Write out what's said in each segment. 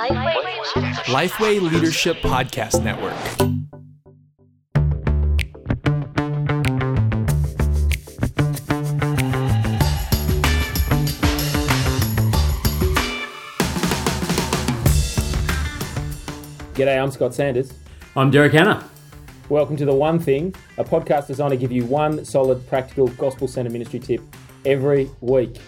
Lifeway Leadership Podcast Network. G'day, I'm Scott Sanders. I'm Derek Hanna. Welcome to The One Thing, a podcast designed to give you one solid, practical, gospel centered ministry tip every week.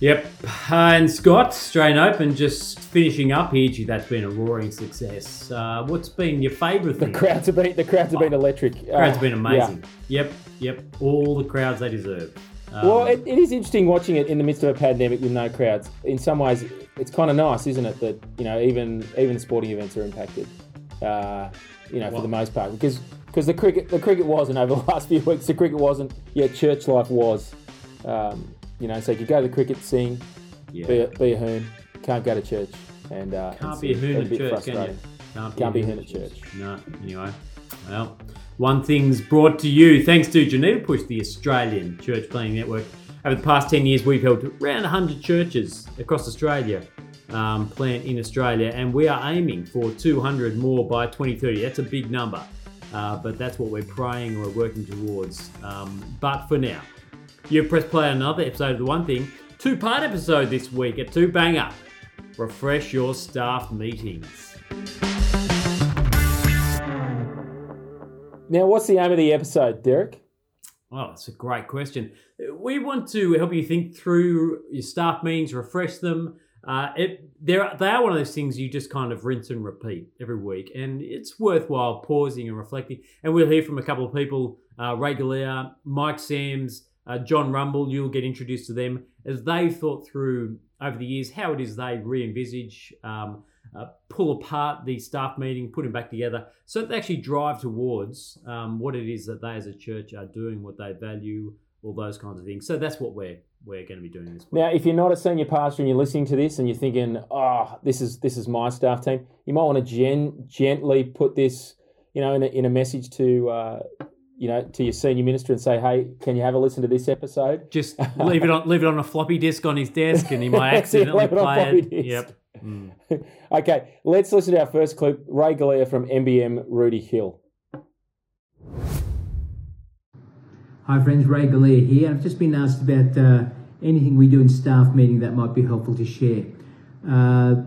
Yep. Uh, and Scott, Australian Open, just finishing up here. Gee, that's been a roaring success. Uh, what's been your favourite thing? The crowds have been the crowds have been electric. crowds Uh, been yeah. amazing. Yep, yep. All the crowds they deserve. Um, Well, it, it is interesting watching it in the midst of a pandemic with no crowds. In some ways, it's kind of nice, isn't it? That you know, even even sporting events are impacted. Uh, you know, for the most part, because because the cricket the cricket wasn't over the last few weeks. The cricket wasn't. Yet church life was. Um, you know, so you could go to the cricket, sing, yeah. be, a, be a hoon, can't go to church, and uh, Can't be a hoon at church, can you? Can't Can't be a hoon at church. No. Anyway, well, one thing's brought to you thanks to Geneva Push, the Australian Church Planting Network. Over the past 10 years, we've helped around 100 churches across Australia um, plant in Australia, and we are aiming for 200 more by 2030. That's a big number, uh, but that's what we're praying, we're working towards. Um, but for now, You've pressed play on another episode of The One Thing. Two part episode this week at Two Banger. Refresh your staff meetings. Now, what's the aim of the episode, Derek? Oh, that's a great question. We want to help you think through your staff meetings, refresh them. Uh, it, they're, they are one of those things you just kind of rinse and repeat every week, and it's worthwhile pausing and reflecting. And we'll hear from a couple of people uh, Ray Galea, Mike Sams, uh, John Rumble. You'll get introduced to them as they've thought through over the years how it is they re envisage, um, uh, pull apart the staff meeting, put them back together, so that they actually drive towards um, what it is that they as a church are doing, what they value, all those kinds of things. So that's what we're we're going to be doing this week. Now, if you're not a senior pastor and you're listening to this and you're thinking, "Oh, this is this is my staff team," you might want to gen- gently put this, you know, in a, in a message to, uh, you know, to your senior minister and say, "Hey, can you have a listen to this episode?" Just leave it on leave it on a floppy disk on his desk, and he might accidentally it play it. disk. Yep. Mm. okay, let's listen to our first clip. Ray Galea from MBM Rooty Hill. Hi friends, Ray Galea here. I've just been asked about uh, anything we do in staff meeting that might be helpful to share. Uh,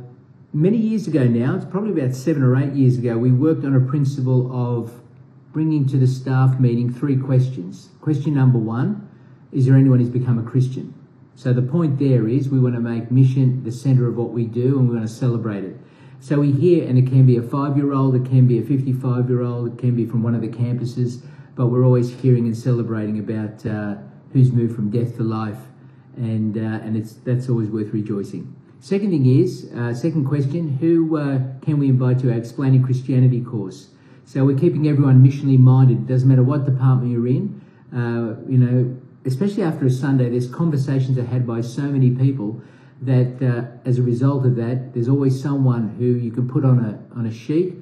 many years ago now, it's probably about seven or eight years ago, we worked on a principle of bringing to the staff meeting three questions. Question number one, is there anyone who's become a Christian? So the point there is we want to make mission the centre of what we do and we want to celebrate it. So we hear, and it can be a five year old, it can be a 55 year old, it can be from one of the campuses, but we're always hearing and celebrating about uh, who's moved from death to life, and, uh, and it's, that's always worth rejoicing. Second thing is, uh, second question, who uh, can we invite to our Explaining Christianity course? So we're keeping everyone missionally minded. It doesn't matter what department you're in. Uh, you know, especially after a Sunday, there's conversations are had by so many people that uh, as a result of that, there's always someone who you can put on a on a sheet,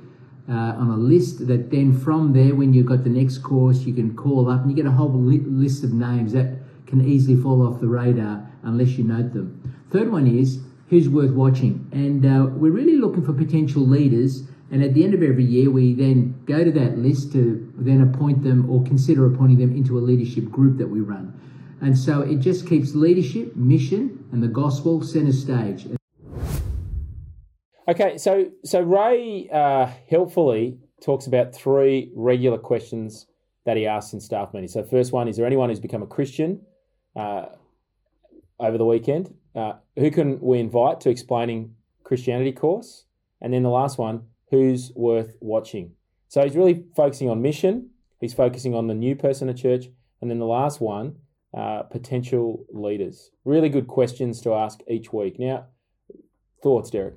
uh, on a list. That then from there, when you've got the next course, you can call up and you get a whole li- list of names that can easily fall off the radar unless you note them. Third one is who's worth watching, and uh, we're really looking for potential leaders. And at the end of every year, we then go to that list to then appoint them or consider appointing them into a leadership group that we run. And so it just keeps leadership, mission, and the gospel center stage. Okay, so so Ray uh, helpfully talks about three regular questions that he asks in staff meetings. So first one is there anyone who's become a Christian uh, over the weekend? Uh, who can we invite to explaining Christianity course? And then the last one, who's worth watching? So he's really focusing on mission. He's focusing on the new person at church, and then the last one, uh, potential leaders. Really good questions to ask each week. Now, thoughts, Derek?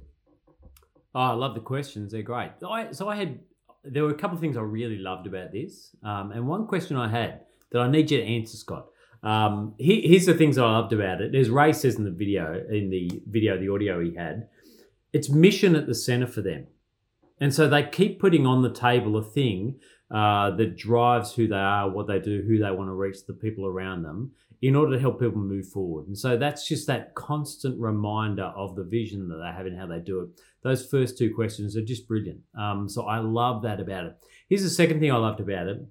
Oh, I love the questions. They're great. I, so I had there were a couple of things I really loved about this, um, and one question I had that I need you to answer, Scott. Um, he, here's the things I loved about it. As Ray says in the video, in the video, the audio he had, it's mission at the center for them, and so they keep putting on the table a thing uh, that drives who they are, what they do, who they want to reach, the people around them. in order to help people move forward. And so that's just that constant reminder of the vision that they have and how they do it. Those first two questions are just brilliant. Um, so I love that about it. Here's the second thing I loved about it.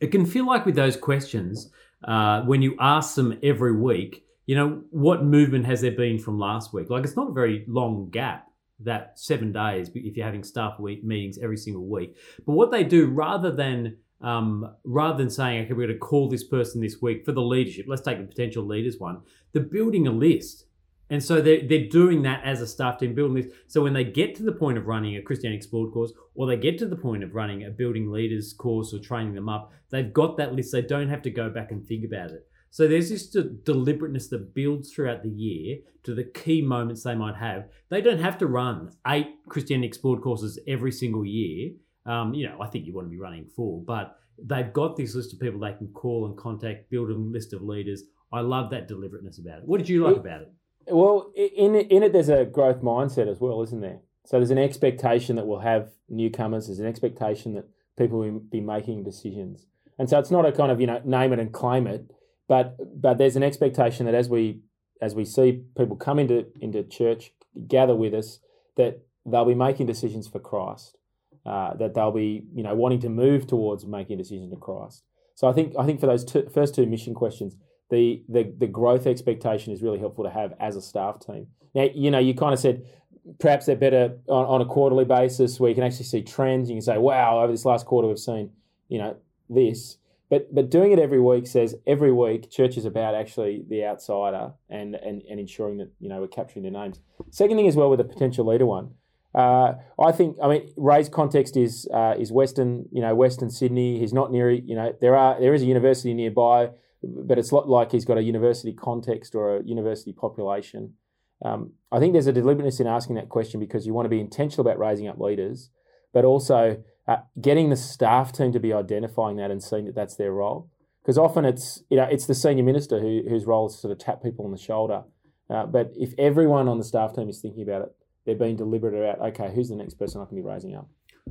It can feel like with those questions, uh, when you ask them every week, you know, what movement has there been from last week? Like it's not a very long gap that seven days if you're having staff week meetings every single week. But what they do rather than um, rather than saying, okay, we're going to call this person this week for the leadership, let's take the potential leaders one, they're building a list. And so they're, they're doing that as a staff team, building this. So when they get to the point of running a Christianity Explored course, or they get to the point of running a building leaders course or training them up, they've got that list. They don't have to go back and think about it. So there's this deliberateness that builds throughout the year to the key moments they might have. They don't have to run eight Christianity Explored courses every single year. Um, you know, I think you want to be running four, but they've got this list of people they can call and contact, build a list of leaders. I love that deliberateness about it. What did you like about it? Well, in in it, there's a growth mindset as well, isn't there? So there's an expectation that we'll have newcomers. There's an expectation that people will be making decisions, and so it's not a kind of you know name it and claim it, but but there's an expectation that as we as we see people come into into church, gather with us, that they'll be making decisions for Christ, uh, that they'll be you know wanting to move towards making a decision to Christ. So I think I think for those two, first two mission questions, the, the the growth expectation is really helpful to have as a staff team. Now, you know, you kind of said perhaps they're better on, on a quarterly basis where you can actually see trends. You can say, wow, over this last quarter we've seen, you know, this. But but doing it every week says every week church is about actually the outsider and and, and ensuring that you know we're capturing their names. Second thing as well with the potential leader one. Uh, I think I mean Ray's context is uh, is Western you know Western Sydney. He's not near you know there are there is a university nearby but it's not like he's got a university context or a university population. Um, I think there's a deliberateness in asking that question because you want to be intentional about raising up leaders, but also uh, getting the staff team to be identifying that and seeing that that's their role. Because often it's you know it's the senior minister who, whose role is to sort of tap people on the shoulder. Uh, but if everyone on the staff team is thinking about it, they're being deliberate about okay, who's the next person I can be raising up.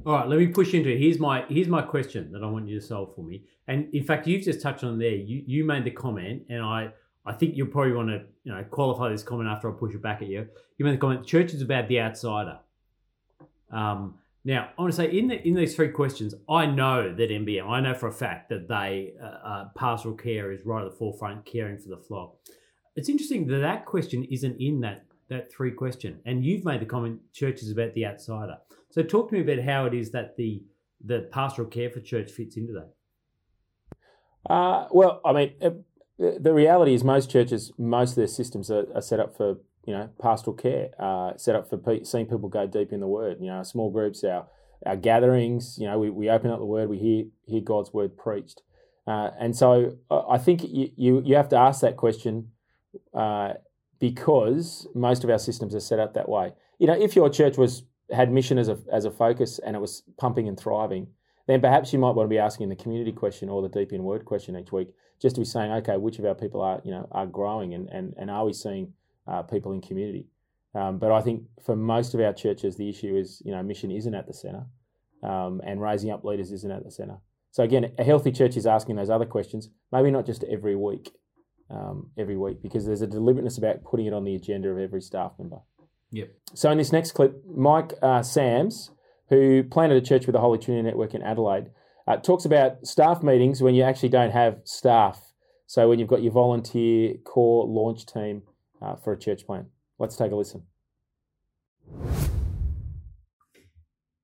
All right, let me push into it. Here's my here's my question that I want you to solve for me. And in fact, you've just touched on there. You you made the comment, and I I think you'll probably want to you know qualify this comment after I push it back at you. You made the comment: church is about the outsider. Um, now I want to say in the in these three questions, I know that MBM. I know for a fact that they uh, uh, pastoral care is right at the forefront, caring for the flock. It's interesting that that question isn't in that that three question, and you've made the comment: church is about the outsider. So talk to me about how it is that the the pastoral care for church fits into that. Uh, well, I mean, uh, the reality is most churches, most of their systems are, are set up for you know pastoral care, uh, set up for pe- seeing people go deep in the Word. You know, small groups, our our gatherings. You know, we, we open up the Word, we hear hear God's Word preached, uh, and so uh, I think you, you you have to ask that question uh, because most of our systems are set up that way. You know, if your church was had mission as a as a focus and it was pumping and thriving, then perhaps you might want to be asking the community question or the deep in word question each week, just to be saying, okay, which of our people are you know are growing and and, and are we seeing uh, people in community? Um, but I think for most of our churches, the issue is you know mission isn't at the center, um, and raising up leaders isn't at the center. So again, a healthy church is asking those other questions, maybe not just every week, um, every week, because there's a deliberateness about putting it on the agenda of every staff member. Yep. So in this next clip, Mike uh, Sams, who planted a church with the Holy Trinity Network in Adelaide, uh, talks about staff meetings when you actually don't have staff. So when you've got your volunteer core launch team uh, for a church plant. Let's take a listen.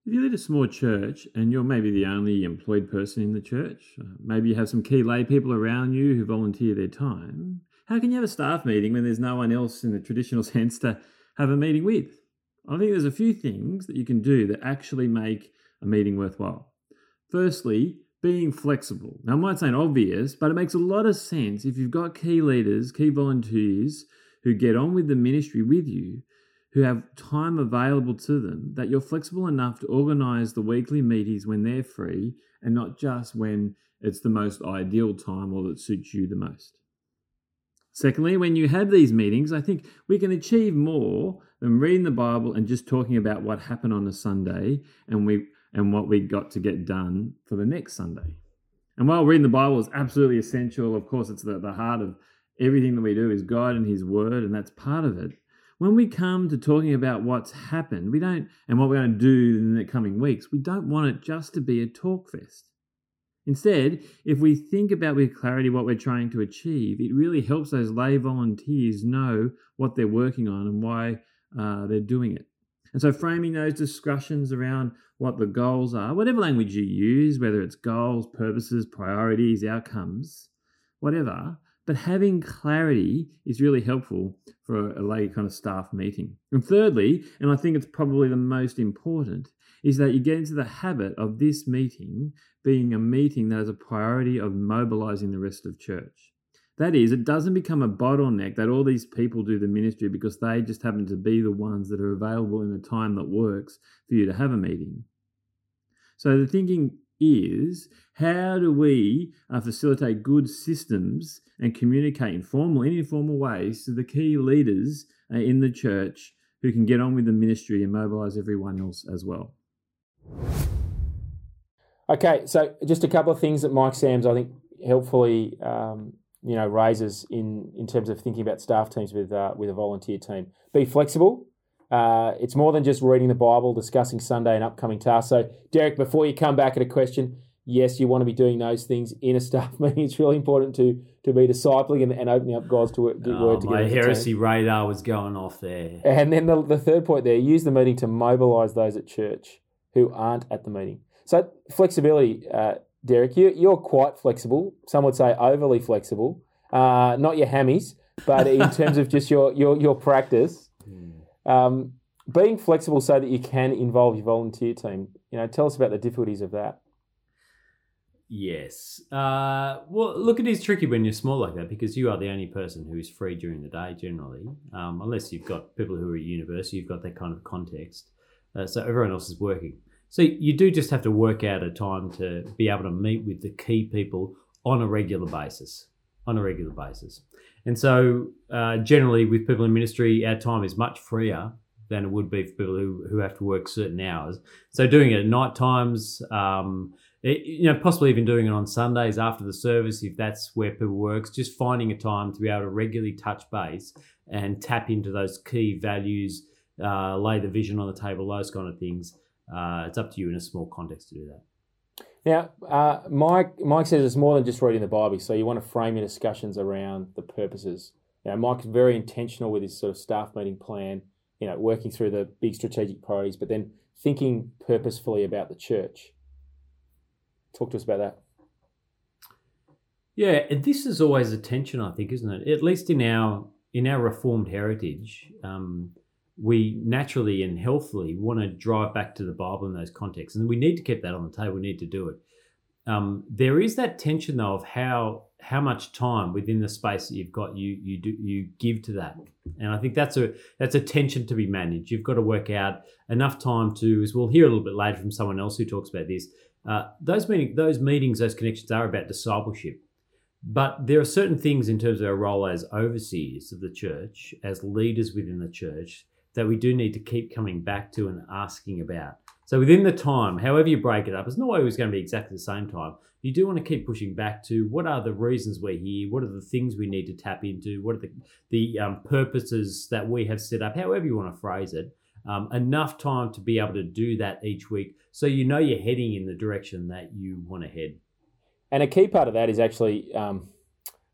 If you lead a small church and you're maybe the only employed person in the church, uh, maybe you have some key lay people around you who volunteer their time, how can you have a staff meeting when there's no one else in the traditional sense to have a meeting with. I think there's a few things that you can do that actually make a meeting worthwhile. Firstly, being flexible. Now, I might sound obvious, but it makes a lot of sense if you've got key leaders, key volunteers who get on with the ministry with you, who have time available to them, that you're flexible enough to organize the weekly meetings when they're free and not just when it's the most ideal time or that suits you the most. Secondly, when you have these meetings, I think we can achieve more than reading the Bible and just talking about what happened on a Sunday and we and what we got to get done for the next Sunday. And while reading the Bible is absolutely essential, of course, it's the, the heart of everything that we do is God and His Word, and that's part of it. When we come to talking about what's happened, we don't, and what we're going to do in the coming weeks, we don't want it just to be a talk fest. Instead, if we think about with clarity what we're trying to achieve, it really helps those lay volunteers know what they're working on and why uh, they're doing it. And so, framing those discussions around what the goals are, whatever language you use, whether it's goals, purposes, priorities, outcomes, whatever, but having clarity is really helpful for a lay kind of staff meeting. And thirdly, and I think it's probably the most important, is that you get into the habit of this meeting being a meeting that has a priority of mobilizing the rest of church. That is, it doesn't become a bottleneck that all these people do the ministry because they just happen to be the ones that are available in the time that works for you to have a meeting. So the thinking is how do we uh, facilitate good systems and communicate in formal and informal ways to the key leaders uh, in the church who can get on with the ministry and mobilize everyone else as well. Okay, so just a couple of things that Mike Sams I think helpfully um, you know raises in in terms of thinking about staff teams with uh, with a volunteer team. Be flexible. Uh, it's more than just reading the Bible, discussing Sunday and upcoming tasks. So, Derek, before you come back at a question, yes, you want to be doing those things in a staff meeting. It's really important to to be discipling and, and opening up God's to work, oh, word together. My heresy radar was going off there. And then the, the third point there: use the meeting to mobilise those at church who aren't at the meeting. So flexibility, uh, Derek, you, you're quite flexible. Some would say overly flexible. Uh, not your hammies, but in terms of just your your your practice, um, being flexible so that you can involve your volunteer team. You know, tell us about the difficulties of that. Yes. Uh, well, look, it is tricky when you're small like that because you are the only person who is free during the day generally, um, unless you've got people who are at university, you've got that kind of context. Uh, so everyone else is working. So you do just have to work out a time to be able to meet with the key people on a regular basis. On a regular basis. And so uh, generally with people in ministry, our time is much freer than it would be for people who, who have to work certain hours. So doing it at night times, um, it, you know, possibly even doing it on Sundays after the service, if that's where people works, just finding a time to be able to regularly touch base and tap into those key values, uh, lay the vision on the table, those kind of things uh, it's up to you in a small context to do that. Now, uh, Mike, Mike says it's more than just reading the Bible. So you want to frame your discussions around the purposes. Know, Mike's very intentional with his sort of staff meeting plan. You know, working through the big strategic priorities, but then thinking purposefully about the church. Talk to us about that. Yeah, this is always a tension, I think, isn't it? At least in our in our reformed heritage, um, we naturally and healthily want to drive back to the Bible in those contexts, and we need to keep that on the table. We need to do it. Um, there is that tension though of how how much time within the space that you've got you you do you give to that, and I think that's a that's a tension to be managed. You've got to work out enough time to, as we'll hear a little bit later from someone else who talks about this. Uh, those meeting, those meetings, those connections are about discipleship. But there are certain things in terms of our role as overseers of the church, as leaders within the church, that we do need to keep coming back to and asking about. So within the time, however you break it up, it's not always going to be exactly the same time. You do want to keep pushing back to what are the reasons we're here, what are the things we need to tap into, what are the the um, purposes that we have set up, however you want to phrase it. Um, enough time to be able to do that each week, so you know you're heading in the direction that you want to head. And a key part of that is actually, um,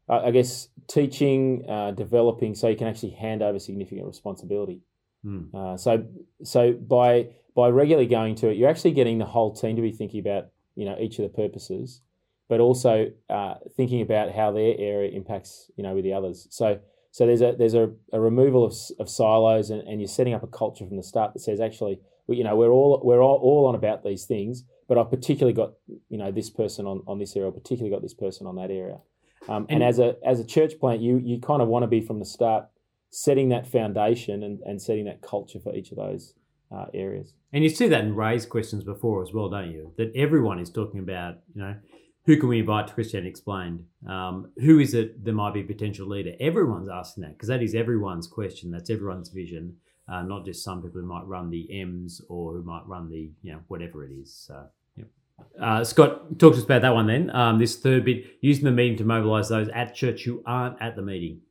I guess, teaching, uh, developing, so you can actually hand over significant responsibility. Mm. Uh, so so by by regularly going to it, you're actually getting the whole team to be thinking about you know each of the purposes, but also uh, thinking about how their area impacts you know with the others. So so there's a there's a, a removal of, of silos and, and you're setting up a culture from the start that says actually you know we're all we're all, all on about these things, but I've particularly got you know this person on, on this area, I've particularly got this person on that area. Um, and, and as a as a church plant, you you kind of want to be from the start setting that foundation and, and setting that culture for each of those uh, areas. And you see that in Ray's questions before as well, don't you? That everyone is talking about, you know, who can we invite to Christianity Explained? Um, who is it that might be a potential leader? Everyone's asking that because that is everyone's question. That's everyone's vision, uh, not just some people who might run the M's or who might run the, you know, whatever it is. So. Uh, Scott, talk to us about that one then. Um, this third bit, using the meeting to mobilise those at church who aren't at the meeting.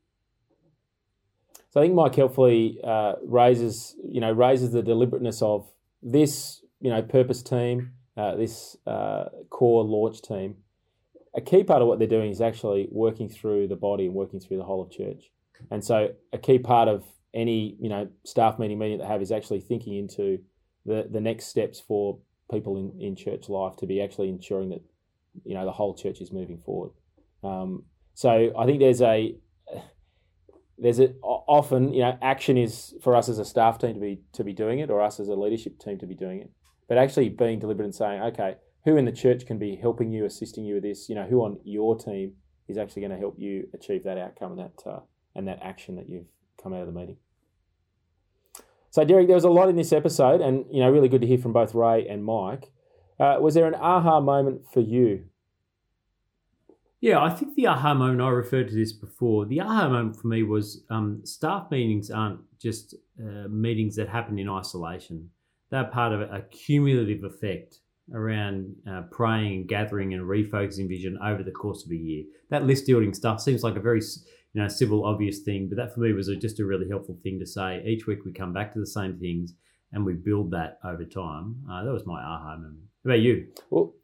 So I think Mike helpfully uh, raises, you know, raises the deliberateness of this, you know, purpose team, uh, this uh, core launch team. A key part of what they're doing is actually working through the body and working through the whole of church. And so a key part of any, you know, staff meeting meeting that they have is actually thinking into the, the next steps for people in, in church life to be actually ensuring that, you know, the whole church is moving forward. Um, so I think there's a there's a, often you know action is for us as a staff team to be to be doing it or us as a leadership team to be doing it. But actually being deliberate and saying okay who in the church can be helping you assisting you with this? You know who on your team is actually going to help you achieve that outcome and that uh, and that action that you've come out of the meeting? So derek there was a lot in this episode and you know really good to hear from both ray and mike. Uh, was there an aha moment for you Yeah, I think the aha moment, I referred to this before. The aha moment for me was um, staff meetings aren't just uh, meetings that happen in isolation. They're part of a cumulative effect around uh, praying and gathering and refocusing vision over the course of a year. That list building stuff seems like a very you know civil obvious thing, but that for me was a, just a really helpful thing to say. Each week we come back to the same things and we build that over time. Uh, that was my aha moment. How about you? Well,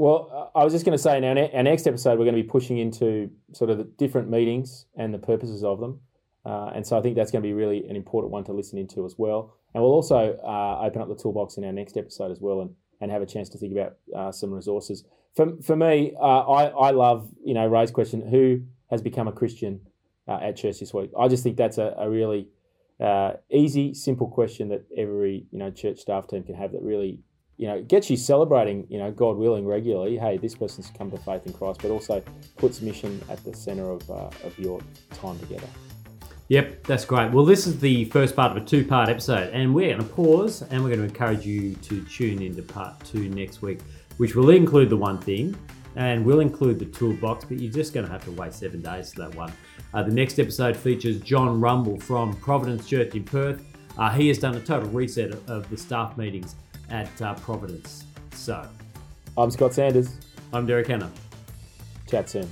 well, I was just going to say in our, ne- our next episode, we're going to be pushing into sort of the different meetings and the purposes of them. Uh, and so I think that's going to be really an important one to listen into as well. And we'll also uh, open up the toolbox in our next episode as well and, and have a chance to think about uh, some resources. For, for me, uh, I, I love, you know, Ray's question, who has become a Christian uh, at church this week? I just think that's a, a really uh, easy, simple question that every, you know, church staff team can have that really you know, gets you celebrating, you know, God willing, regularly. Hey, this person's come to faith in Christ, but also puts mission at the center of, uh, of your time together. Yep, that's great. Well, this is the first part of a two part episode, and we're going to pause and we're going to encourage you to tune into part two next week, which will include the one thing and we'll include the toolbox, but you're just going to have to wait seven days for that one. Uh, the next episode features John Rumble from Providence Church in Perth. Uh, he has done a total reset of the staff meetings at uh, Providence. So, I'm Scott Sanders. I'm Derek Hanna. Chat soon.